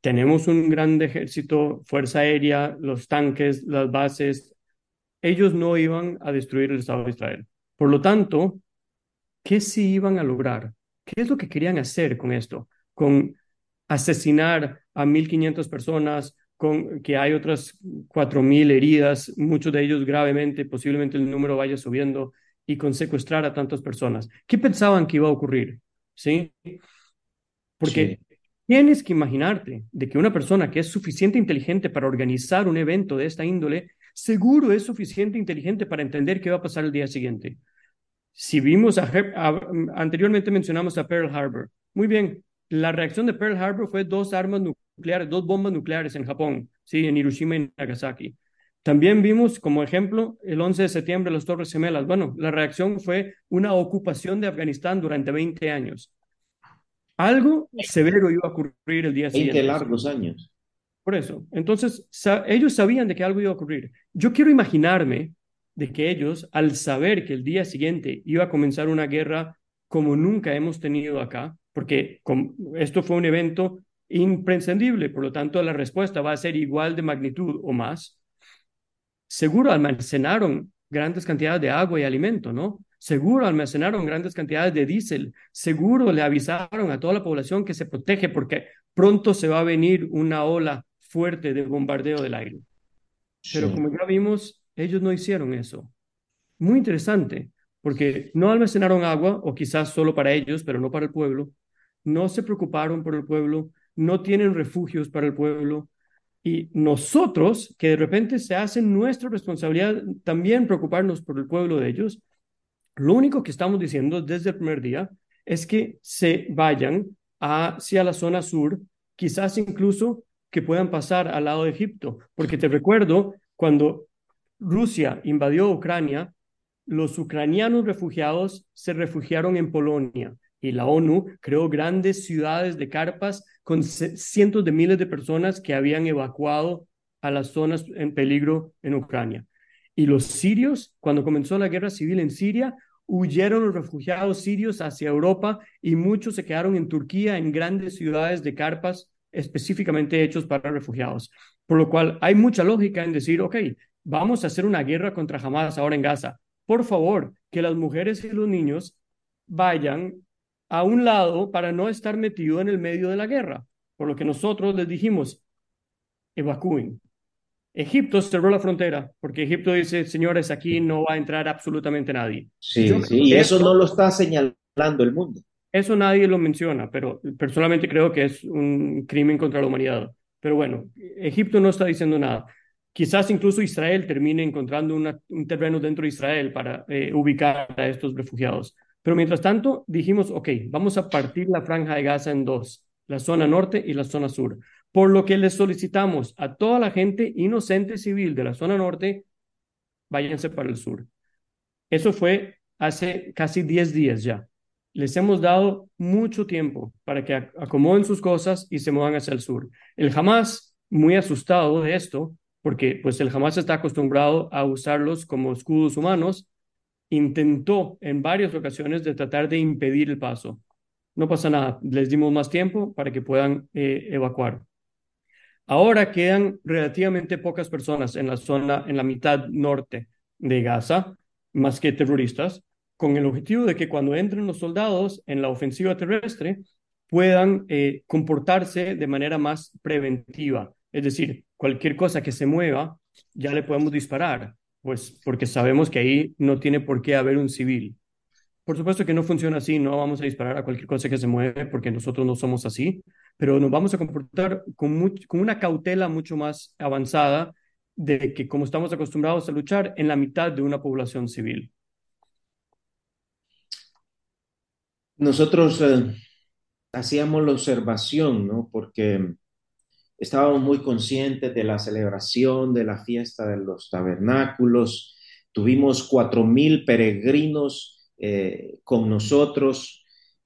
Speaker 2: Tenemos un gran ejército, fuerza aérea, los tanques, las bases. Ellos no iban a destruir el Estado de Israel. Por lo tanto, ¿qué sí iban a lograr? ¿Qué es lo que querían hacer con esto? con asesinar a 1.500 personas, con que hay otras 4.000 heridas, muchos de ellos gravemente, posiblemente el número vaya subiendo, y con secuestrar a tantas personas. ¿Qué pensaban que iba a ocurrir? ¿Sí? Porque tienes que imaginarte de que una persona que es suficiente inteligente para organizar un evento de esta índole, seguro es suficiente inteligente para entender qué va a pasar el día siguiente. Si vimos a, anteriormente mencionamos a Pearl Harbor. Muy bien, la reacción de Pearl Harbor fue dos armas nucleares, dos bombas nucleares en Japón, sí, en Hiroshima y Nagasaki. También vimos como ejemplo el 11 de septiembre las Torres Gemelas. Bueno, la reacción fue una ocupación de Afganistán durante 20 años. Algo severo iba a ocurrir el día siguiente.
Speaker 1: 20 largos años.
Speaker 2: Por eso. Entonces, ellos sabían de que algo iba a ocurrir. Yo quiero imaginarme de que ellos, al saber que el día siguiente iba a comenzar una guerra como nunca hemos tenido acá, porque esto fue un evento imprescindible, por lo tanto la respuesta va a ser igual de magnitud o más. Seguro almacenaron grandes cantidades de agua y alimento, ¿no? Seguro almacenaron grandes cantidades de diésel, seguro le avisaron a toda la población que se protege porque pronto se va a venir una ola fuerte de bombardeo del aire. Pero como ya vimos, ellos no hicieron eso. Muy interesante, porque no almacenaron agua, o quizás solo para ellos, pero no para el pueblo. No se preocuparon por el pueblo, no tienen refugios para el pueblo. Y nosotros, que de repente se hace nuestra responsabilidad también preocuparnos por el pueblo de ellos, lo único que estamos diciendo desde el primer día es que se vayan hacia la zona sur, quizás incluso que puedan pasar al lado de Egipto, porque te recuerdo cuando Rusia invadió Ucrania, los ucranianos refugiados se refugiaron en Polonia y la ONU creó grandes ciudades de carpas con cientos de miles de personas que habían evacuado a las zonas en peligro en Ucrania. Y los sirios, cuando comenzó la guerra civil en Siria, huyeron los refugiados sirios hacia Europa y muchos se quedaron en Turquía en grandes ciudades de carpas específicamente hechos para refugiados. Por lo cual hay mucha lógica en decir, ok, vamos a hacer una guerra contra Hamas ahora en Gaza. Por favor, que las mujeres y los niños vayan a un lado para no estar metido en el medio de la guerra. Por lo que nosotros les dijimos, evacúen. Egipto cerró la frontera porque Egipto dice, señores, aquí no va a entrar absolutamente nadie.
Speaker 1: Sí, sí, y eso no lo está señalando el mundo.
Speaker 2: Eso nadie lo menciona, pero personalmente creo que es un crimen contra la humanidad. Pero bueno, Egipto no está diciendo nada. Quizás incluso Israel termine encontrando un terreno dentro de Israel para eh, ubicar a estos refugiados. Pero mientras tanto, dijimos, ok, vamos a partir la franja de Gaza en dos, la zona norte y la zona sur. Por lo que les solicitamos a toda la gente inocente civil de la zona norte, váyanse para el sur. Eso fue hace casi 10 días ya. Les hemos dado mucho tiempo para que acomoden sus cosas y se muevan hacia el sur. El Hamas, muy asustado de esto, porque pues el Hamas está acostumbrado a usarlos como escudos humanos, intentó en varias ocasiones de tratar de impedir el paso. No pasa nada, les dimos más tiempo para que puedan eh, evacuar. Ahora quedan relativamente pocas personas en la zona, en la mitad norte de Gaza, más que terroristas, con el objetivo de que cuando entren los soldados en la ofensiva terrestre puedan eh, comportarse de manera más preventiva. Es decir, cualquier cosa que se mueva, ya le podemos disparar pues porque sabemos que ahí no tiene por qué haber un civil. Por supuesto que no funciona así, no vamos a disparar a cualquier cosa que se mueve porque nosotros no somos así, pero nos vamos a comportar con, con una cautela mucho más avanzada de que como estamos acostumbrados a luchar en la mitad de una población civil.
Speaker 1: Nosotros eh, hacíamos la observación, ¿no? Porque estábamos muy conscientes de la celebración de la fiesta de los tabernáculos. Tuvimos cuatro mil peregrinos eh, con nosotros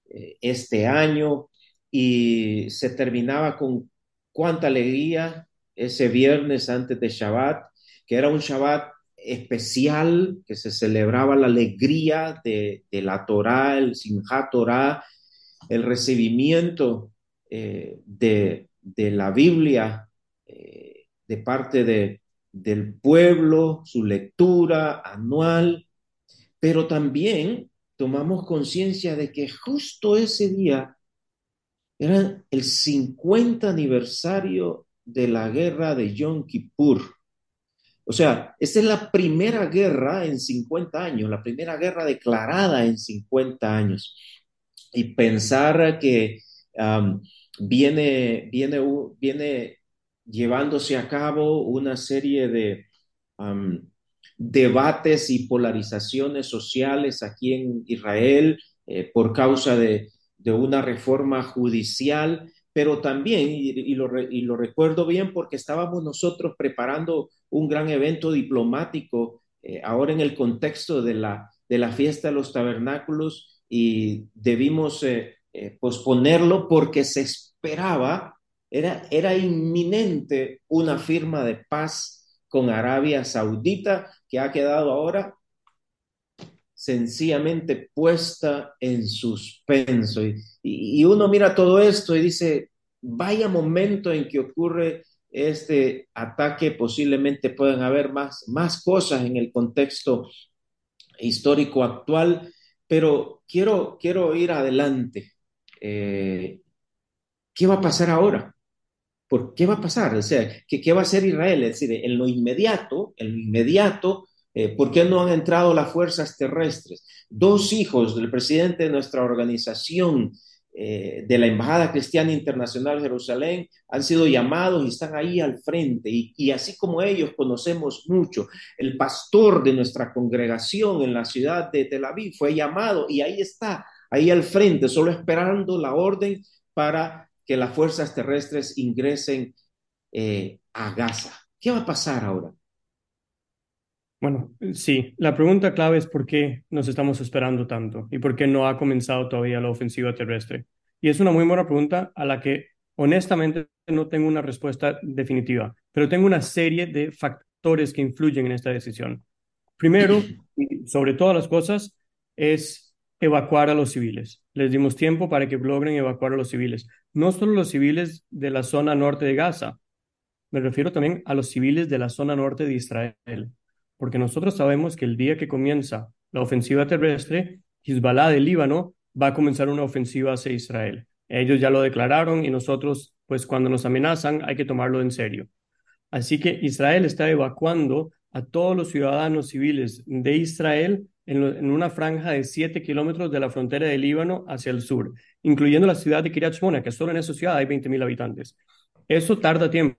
Speaker 1: eh, este año y se terminaba con cuánta alegría ese viernes antes de Shabbat, que era un Shabbat especial, que se celebraba la alegría de, la Torah, el Simchat Torah, el recibimiento eh, de, de la Biblia eh, de parte de, del pueblo, su lectura anual, pero también tomamos conciencia de que justo ese día era el 50 aniversario de la guerra de Yom Kippur. O sea, esta es la primera guerra en 50 años, la primera guerra declarada en 50 años. Y pensar que viene, viene, viene llevándose a cabo una serie de debates y polarizaciones sociales aquí en Israel eh, por causa de, una reforma judicial, pero también, y, lo, y, lo, recuerdo bien porque estábamos nosotros preparando un gran evento diplomático eh, ahora en el contexto de la, de la fiesta de los tabernáculos y debimos eh, posponerlo porque se esperaba, era, era inminente una firma de paz con Arabia Saudita que ha quedado ahora sencillamente puesta en suspenso. Y, y, uno mira todo esto y dice, vaya momento en que ocurre este ataque, posiblemente pueden haber más, más cosas en el contexto histórico actual, pero quiero, quiero ir adelante. Eh, ¿Qué va a pasar ahora? ¿por qué va a pasar? O sea, ¿qué, va a hacer Israel? Es decir, en lo inmediato, en lo inmediato, eh, ¿por qué no han entrado las fuerzas terrestres? Dos hijos del presidente de nuestra organización, eh, de la Embajada Cristiana Internacional Jerusalén, han sido llamados y están ahí al frente. Y así como ellos conocemos mucho, el pastor de nuestra congregación en la ciudad de Tel Aviv fue llamado y ahí está, ahí al frente, solo esperando la orden para que las fuerzas terrestres ingresen eh, a Gaza. ¿Qué va a pasar ahora?
Speaker 2: Bueno, sí, la pregunta clave es por qué nos estamos esperando tanto y por qué no ha comenzado todavía la ofensiva terrestre. Y es una muy buena pregunta a la que honestamente no tengo una respuesta definitiva, pero tengo una serie de factores que influyen en esta decisión. Primero, sobre todas las cosas, es evacuar a los civiles. Les dimos tiempo para que logren evacuar a los civiles. No solo los civiles de la zona norte de Gaza, me refiero también a los civiles de la zona norte de Israel, porque nosotros sabemos que el día que comienza la ofensiva terrestre, Hezbollah del Líbano va a comenzar una ofensiva hacia Israel. Ellos ya lo declararon y nosotros, pues cuando nos amenazan, hay que tomarlo en serio. Así que Israel está evacuando a todos los ciudadanos civiles de Israel en, una franja de 7 kilómetros de la frontera del Líbano hacia el sur, incluyendo la ciudad de Kiryat Shmona, que solo en esa ciudad hay 20.000 habitantes. Eso tarda tiempo.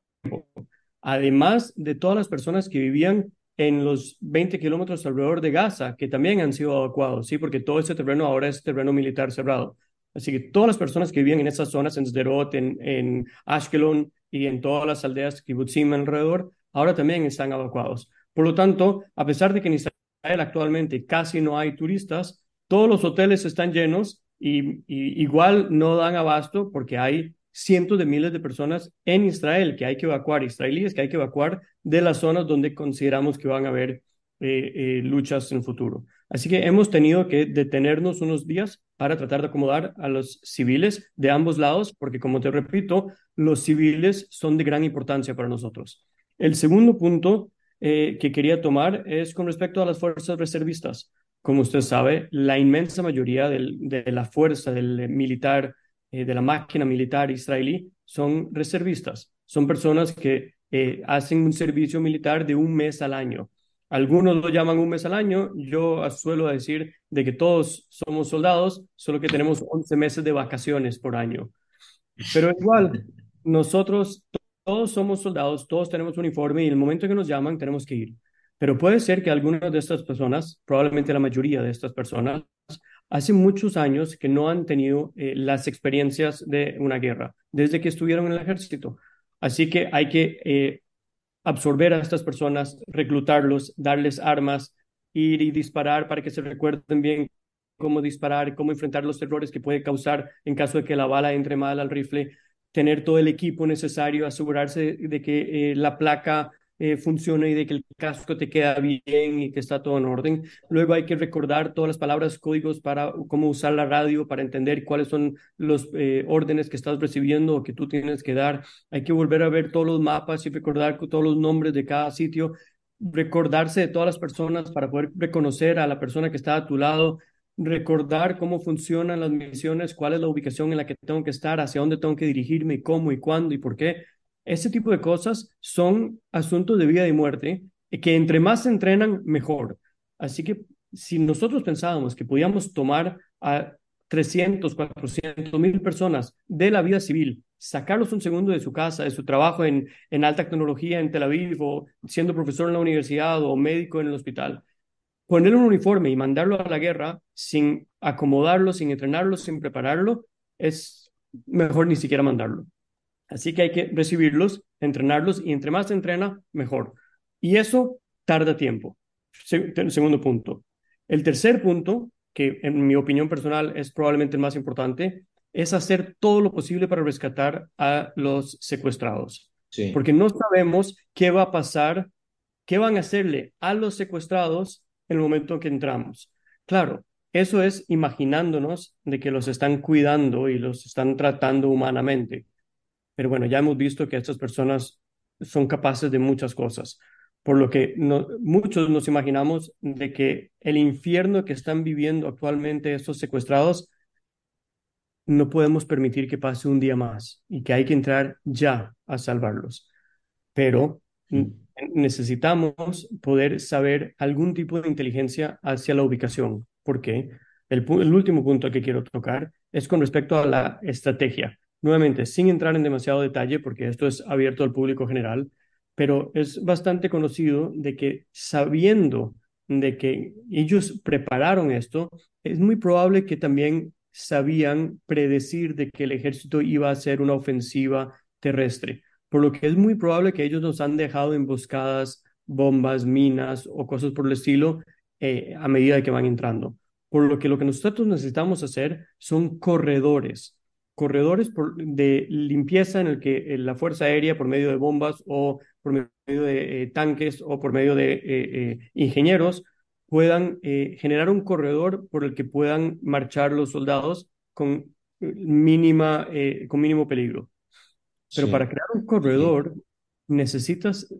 Speaker 2: Además de todas las personas que vivían en los 20 kilómetros alrededor de Gaza, que también han sido evacuados, ¿sí? porque todo ese terreno ahora es terreno militar cerrado. Así que todas las personas que vivían en esas zonas, en Sderot, en, Ashkelon y en todas las aldeas Kibbutzim alrededor, ahora también están evacuados. Por lo tanto, a pesar de que en actualmente casi no hay turistas, todos los hoteles están llenos y, igual no dan abasto porque hay cientos de miles de personas en Israel que hay que evacuar, israelíes que hay que evacuar de las zonas donde consideramos que van a haber eh, eh, luchas en el futuro. Así que hemos tenido que detenernos unos días para tratar de acomodar a los civiles de ambos lados, porque como te repito, los civiles son de gran importancia para nosotros. El segundo punto eh, que quería tomar es con respecto a las fuerzas reservistas. Como usted sabe, la inmensa mayoría de la fuerza del militar, eh, de la máquina militar israelí, son reservistas. Son personas que eh, hacen un servicio militar de un mes al año. Algunos lo llaman un mes al año. Yo suelo decir de que todos somos soldados, solo que tenemos 11 meses de vacaciones por año. Pero igual, nosotros todos somos soldados, todos tenemos uniforme y en el momento que nos llaman tenemos que ir. Pero puede ser que algunas de estas personas, probablemente la mayoría de estas personas, hace muchos años que no han tenido eh, las experiencias de una guerra, desde que estuvieron en el ejército. Así que hay que eh, absorber a estas personas, reclutarlos, darles armas, ir y disparar para que se recuerden bien cómo disparar, cómo enfrentar los errores que puede causar en caso de que la bala entre mal al rifle tener todo el equipo necesario, asegurarse de que eh, la placa eh, funcione y de que el casco te queda bien y que está todo en orden. Luego hay que recordar todas las palabras, códigos para cómo usar la radio, para entender cuáles son los eh, órdenes que estás recibiendo o que tú tienes que dar. Hay que volver a ver todos los mapas y recordar todos los nombres de cada sitio recordarse de todas las personas para poder reconocer a la persona que está a tu lado, recordar cómo funcionan las misiones, cuál es la ubicación en la que tengo que estar, hacia dónde tengo que dirigirme, cómo y cuándo y por qué. Ese tipo de cosas son asuntos de vida y muerte que entre más se entrenan, mejor. Así que si nosotros pensábamos que podíamos tomar a 300, 400 mil personas de la vida civil, sacarlos un segundo de su casa, de su trabajo en, en alta tecnología en Tel Aviv o siendo profesor en la universidad o médico en el hospital, poner un uniforme y mandarlo a la guerra sin acomodarlo, sin entrenarlo, sin prepararlo, es mejor ni siquiera mandarlo. Así que hay que recibirlos, entrenarlos y entre más se entrena, mejor. Y eso tarda tiempo. El segundo punto. El tercer punto, que en mi opinión personal es probablemente el más importante, es hacer todo lo posible para rescatar a los secuestrados. Porque no sabemos qué va a pasar, qué van a hacerle a los secuestrados el momento que entramos. Claro, eso es imaginándonos de que los están cuidando y los están tratando humanamente. Pero bueno, ya hemos visto que estas personas son capaces de muchas cosas, por lo que muchos nos imaginamos de que el infierno que están viviendo actualmente estos secuestrados no podemos permitir que pase un día más y que hay que entrar ya a salvarlos. Pero necesitamos poder saber algún tipo de inteligencia hacia la ubicación. ¿Por qué? El, el último punto que quiero tocar es con respecto a la estrategia. Nuevamente, sin entrar en demasiado detalle, porque esto es abierto al público general, pero es bastante conocido de que sabiendo de que ellos prepararon esto, es muy probable que también sabían predecir de que el ejército iba a hacer una ofensiva terrestre, por lo que es muy probable que ellos nos han dejado emboscadas, bombas, minas o cosas por el estilo eh, a medida que van entrando. Por lo que lo que nosotros necesitamos hacer son corredores, corredores de limpieza en el que la Fuerza Aérea, por medio de bombas o por medio de eh, tanques o por medio de eh, ingenieros, puedan generar un corredor por el que puedan marchar los soldados con, mínima, con mínimo peligro. Pero para crear un corredor necesitas,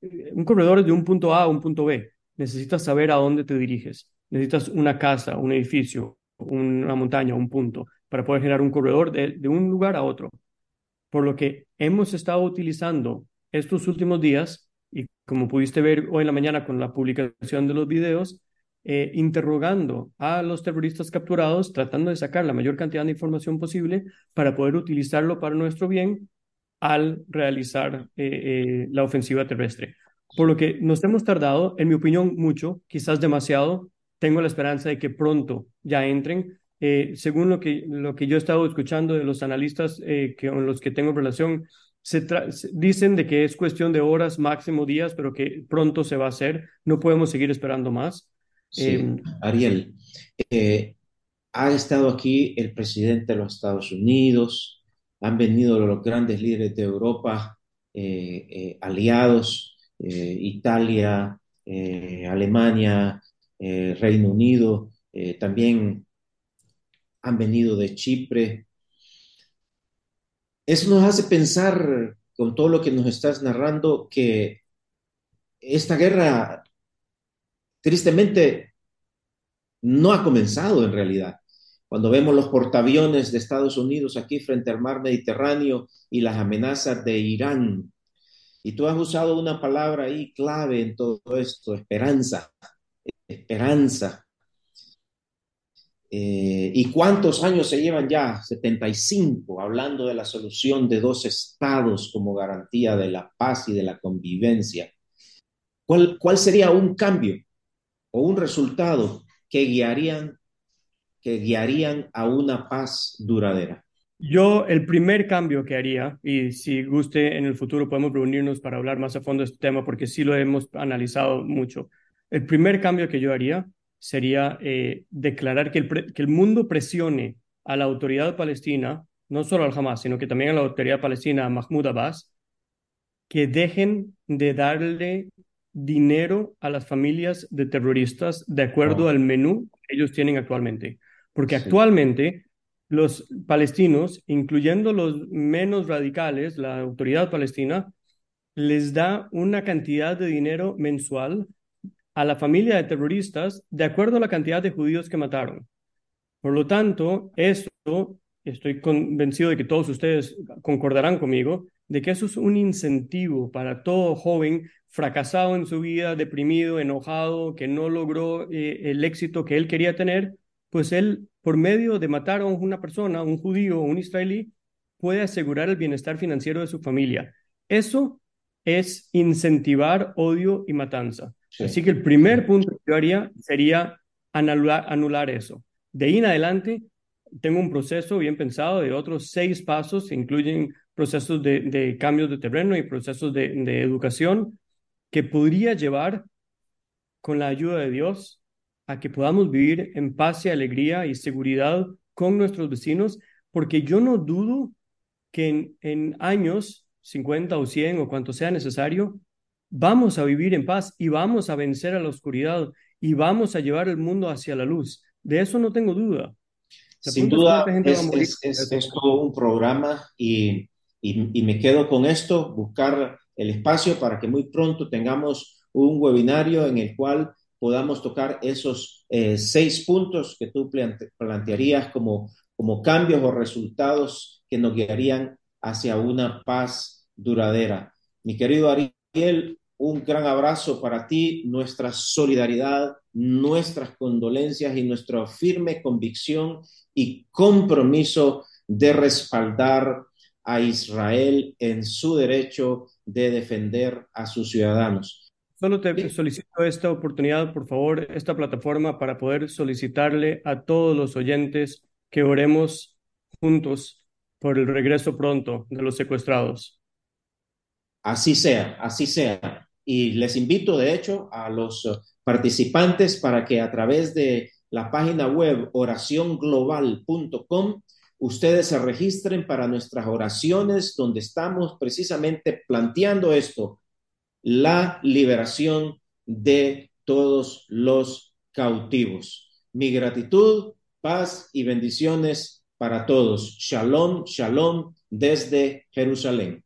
Speaker 2: un corredor de un punto A a un punto B, necesitas saber a dónde te diriges. Necesitas una casa, un edificio, una montaña, un punto para poder generar un corredor de, un lugar a otro. Por lo que hemos estado utilizando estos últimos días, y como pudiste ver hoy en la mañana con la publicación de los videos, eh, interrogando a los terroristas capturados, tratando de sacar la mayor cantidad de información posible para poder utilizarlo para nuestro bien al realizar eh, eh, la ofensiva terrestre. Por lo que nos hemos tardado, en mi opinión, mucho, quizás demasiado. Tengo la esperanza de que pronto ya entren, eh, según lo que, lo que yo he estado escuchando de los analistas que, con los que tengo relación, se dicen de que es cuestión de horas, máximo días, pero que pronto se va a hacer. No podemos seguir esperando más.
Speaker 1: Sí, em, Ariel, ha estado aquí el presidente de los Estados Unidos, han venido los grandes líderes de Europa, aliados, Italia, Alemania, Reino Unido, también han venido de Chipre. Eso nos hace pensar, con todo lo que nos estás narrando, que esta guerra, tristemente, no ha comenzado en realidad. Cuando vemos los portaaviones de Estados Unidos aquí frente al mar Mediterráneo y las amenazas de Irán, y tú has usado una palabra ahí clave en todo esto, esperanza, esperanza. Eh, ¿Y cuántos años se llevan ya? 75, hablando de la solución de dos estados como garantía de la paz y de la convivencia. ¿Cuál, cuál sería un cambio o un resultado que guiarían, que guiarían a una paz duradera?
Speaker 2: Yo el primer cambio que haría, y si guste en el futuro podemos reunirnos para hablar más a fondo de este tema porque sí lo hemos analizado mucho, el primer cambio que yo haría sería eh, declarar que el, que el mundo presione a la autoridad palestina, no solo al Hamas, sino que también a la autoridad palestina, a Mahmoud Abbas, que dejen de darle dinero a las familias de terroristas de acuerdo al menú que ellos tienen actualmente. Porque actualmente los palestinos, incluyendo los menos radicales, la autoridad palestina, les da una cantidad de dinero mensual a la familia de terroristas de acuerdo a la cantidad de judíos que mataron. Por lo tanto, esto, estoy convencido de que todos ustedes concordarán conmigo, de que eso es un incentivo para todo joven fracasado en su vida, deprimido, enojado, que no logró eh, el éxito que él quería tener, pues él, por medio de matar a una persona, un judío o un israelí, puede asegurar el bienestar financiero de su familia. Eso es incentivar odio y matanza. Así que el primer punto que yo haría sería anular, anular eso. De ahí en adelante, tengo un proceso bien pensado de otros seis pasos, que incluyen procesos de, de cambios de terreno y procesos de, de educación, que podría llevar, con la ayuda de Dios, a que podamos vivir en paz y alegría y seguridad con nuestros vecinos, porque yo no dudo que en, en años, 50 o 100 o cuanto sea necesario, vamos a vivir en paz y vamos a vencer a la oscuridad y vamos a llevar el mundo hacia la luz. De eso no tengo duda.
Speaker 1: Sin duda, es, es, todo un programa y, y, me quedo con esto, buscar el espacio para que muy pronto tengamos un webinario en el cual podamos tocar esos eh, seis puntos que tú plantearías como como cambios o resultados que nos guiarían hacia una paz duradera. Mi querido Ariel, un gran abrazo para ti, nuestra solidaridad, nuestras condolencias y nuestra firme convicción y compromiso de respaldar a Israel en su derecho de defender a sus ciudadanos.
Speaker 2: Solo te solicito esta oportunidad, por favor, esta plataforma para poder solicitarle a todos los oyentes que oremos juntos por el regreso pronto de los secuestrados.
Speaker 1: Así sea, así sea. Y les invito, de hecho, a los participantes para que a través de la página web oracionglobal.com ustedes se registren para nuestras oraciones donde estamos precisamente planteando esto, la liberación de todos los cautivos. Mi gratitud, paz y bendiciones para todos. Shalom, shalom desde Jerusalén.